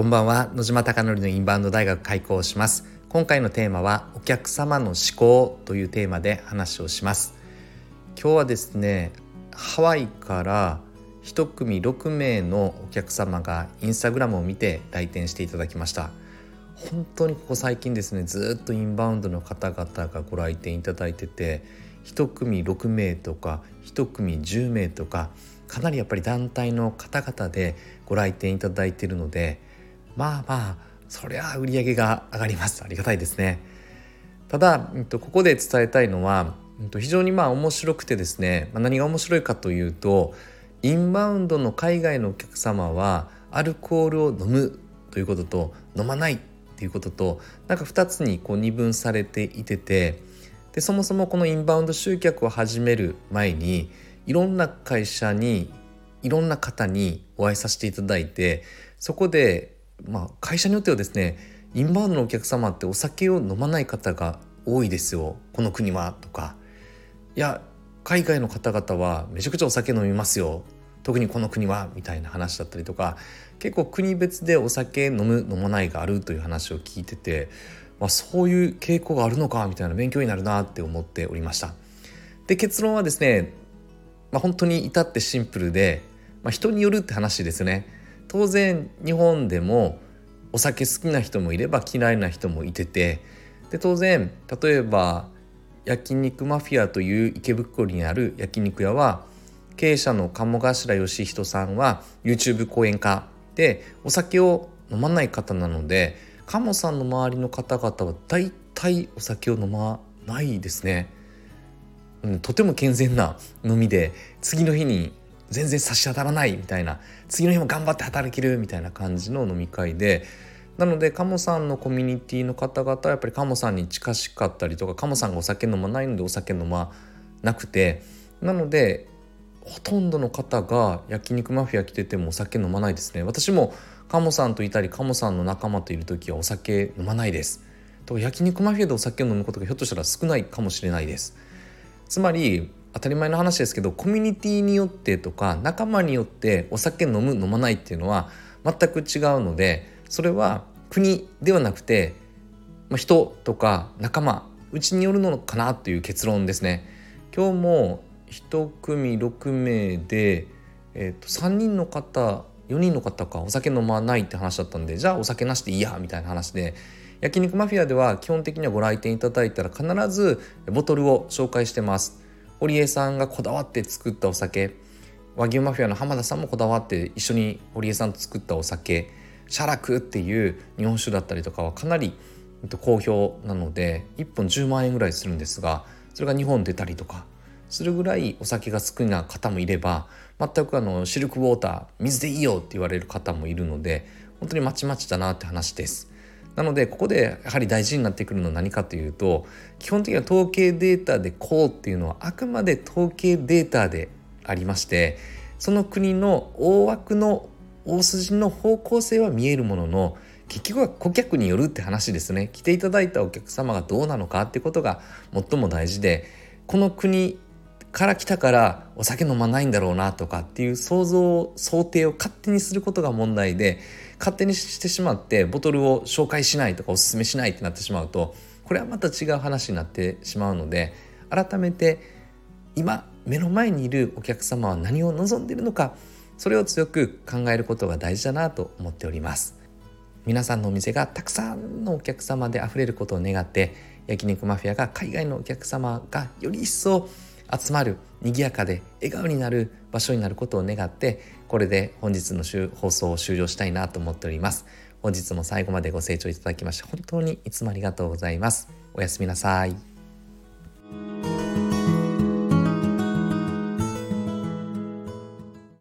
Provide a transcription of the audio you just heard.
こんばんは。野島貴則のインバウンド大学開校します。今回のテーマはお客様の思考というテーマで話をします。今日はですねハワイから一組6名のお客様がインスタグラムを見て来店していただきました。本当にここ最近ですねずっとインバウンドの方々がご来店いただいてて1組6名とか1組10名とかかなりやっぱり団体の方々でご来店いただいているのでまあまあそりゃ売り上げが上がります。ありがたいですね。ただここで伝えたいのは非常にまあ面白くてですね何が面白いかというとインバウンドの海外のお客様はアルコールを飲むということと飲まないっていうこととなんか2つにこう二分されていててでそもそもこのインバウンド集客を始める前にいろんな会社にいろんな方にお会いさせていただいてそこでまあ、会社によってはですねインバウンドのお客様ってお酒を飲まない方が多いですよこの国はとかいや海外の方々はめちゃくちゃお酒飲みますよ特にこの国はみたいな話だったりとか結構国別でお酒飲む飲まないがあるという話を聞いてて、まあ、そういう傾向があるのかみたいな勉強になるなって思っておりました。で結論はですね、まあ、本当に至ってシンプルで、まあ、人によるって話ですね。当然日本でもお酒好きな人もいれば嫌いな人もいててで当然例えば焼肉マフィアという池袋にある焼肉屋は経営者の鴨頭義人さんは YouTube 講演家でお酒を飲まない方なので鴨さんの周りの方々は大体お酒を飲まないですね。とても健全な飲みで次の日に全然差し当たらないみたいな次の日も頑張って働けるみたいな感じの飲み会でなので鴨さんのコミュニティの方々はやっぱり鴨さんに近しかったりとか鴨さんがお酒飲まないのでお酒飲まなくてなのでほとんどの方が焼肉マフィア来ててもお酒飲まないですね。私も鴨さんといたり鴨さんの仲間といる時はお酒飲まないです。と焼肉マフィアでお酒を飲むことがひょっとしたら少ないかもしれないです。つまり当たり前の話ですけどコミュニティによってとか仲間によってお酒飲む飲まないっていうのは全く違うのでそれは国ではなくて、まあ、人とか仲間うちによるのかなという結論ですね。今日も1組6名で、えー、と3人の方4人の方かお酒飲まないって話だったんでじゃあお酒なしでいいやみたいな話で焼肉マフィアでは基本的にはご来店いただいたら必ずボトルを紹介してます。堀江さんがこだわって作ったお酒和牛マフィアの浜田さんもこだわって一緒に堀江さんと作ったお酒シャラクっていう日本酒だったりとかはかなり好評なので1本10万円ぐらいするんですがそれが日本出たりとかするぐらいお酒が好きな方もいれば全くあのシルクウォーター水でいいよって言われる方もいるので本当にまちまちだなって話です。なのでここでやはり大事になってくるのは何かというと基本的には統計データでこうっていうのはあくまで統計データでありましてその国の大枠の大筋の方向性は見えるものの結局は顧客によるって話ですね。来ていただいたお客様がどうなのかってことが最も大事でこの国から来たからお酒飲まないんだろうなとかっていう想像想定を勝手にすることが問題で勝手にしてしまってボトルを紹介しないとかおすすめしないってなってしまうとこれはまた違う話になってしまうので改めて今目の前にいるお客様は何を望んでいるのかそれを強く考えることが大事だなと思っております。皆さんのお店がたくさんのお客様であふれることを願って焼肉マフィアが海外のお客様がより一層集まる賑やかで笑顔になる場所になることを願ってこれで本日の放送を終了したいなと思っております。本日も最後までご清聴いただきまして本当にいつもありがとうございます。おやすみなさい。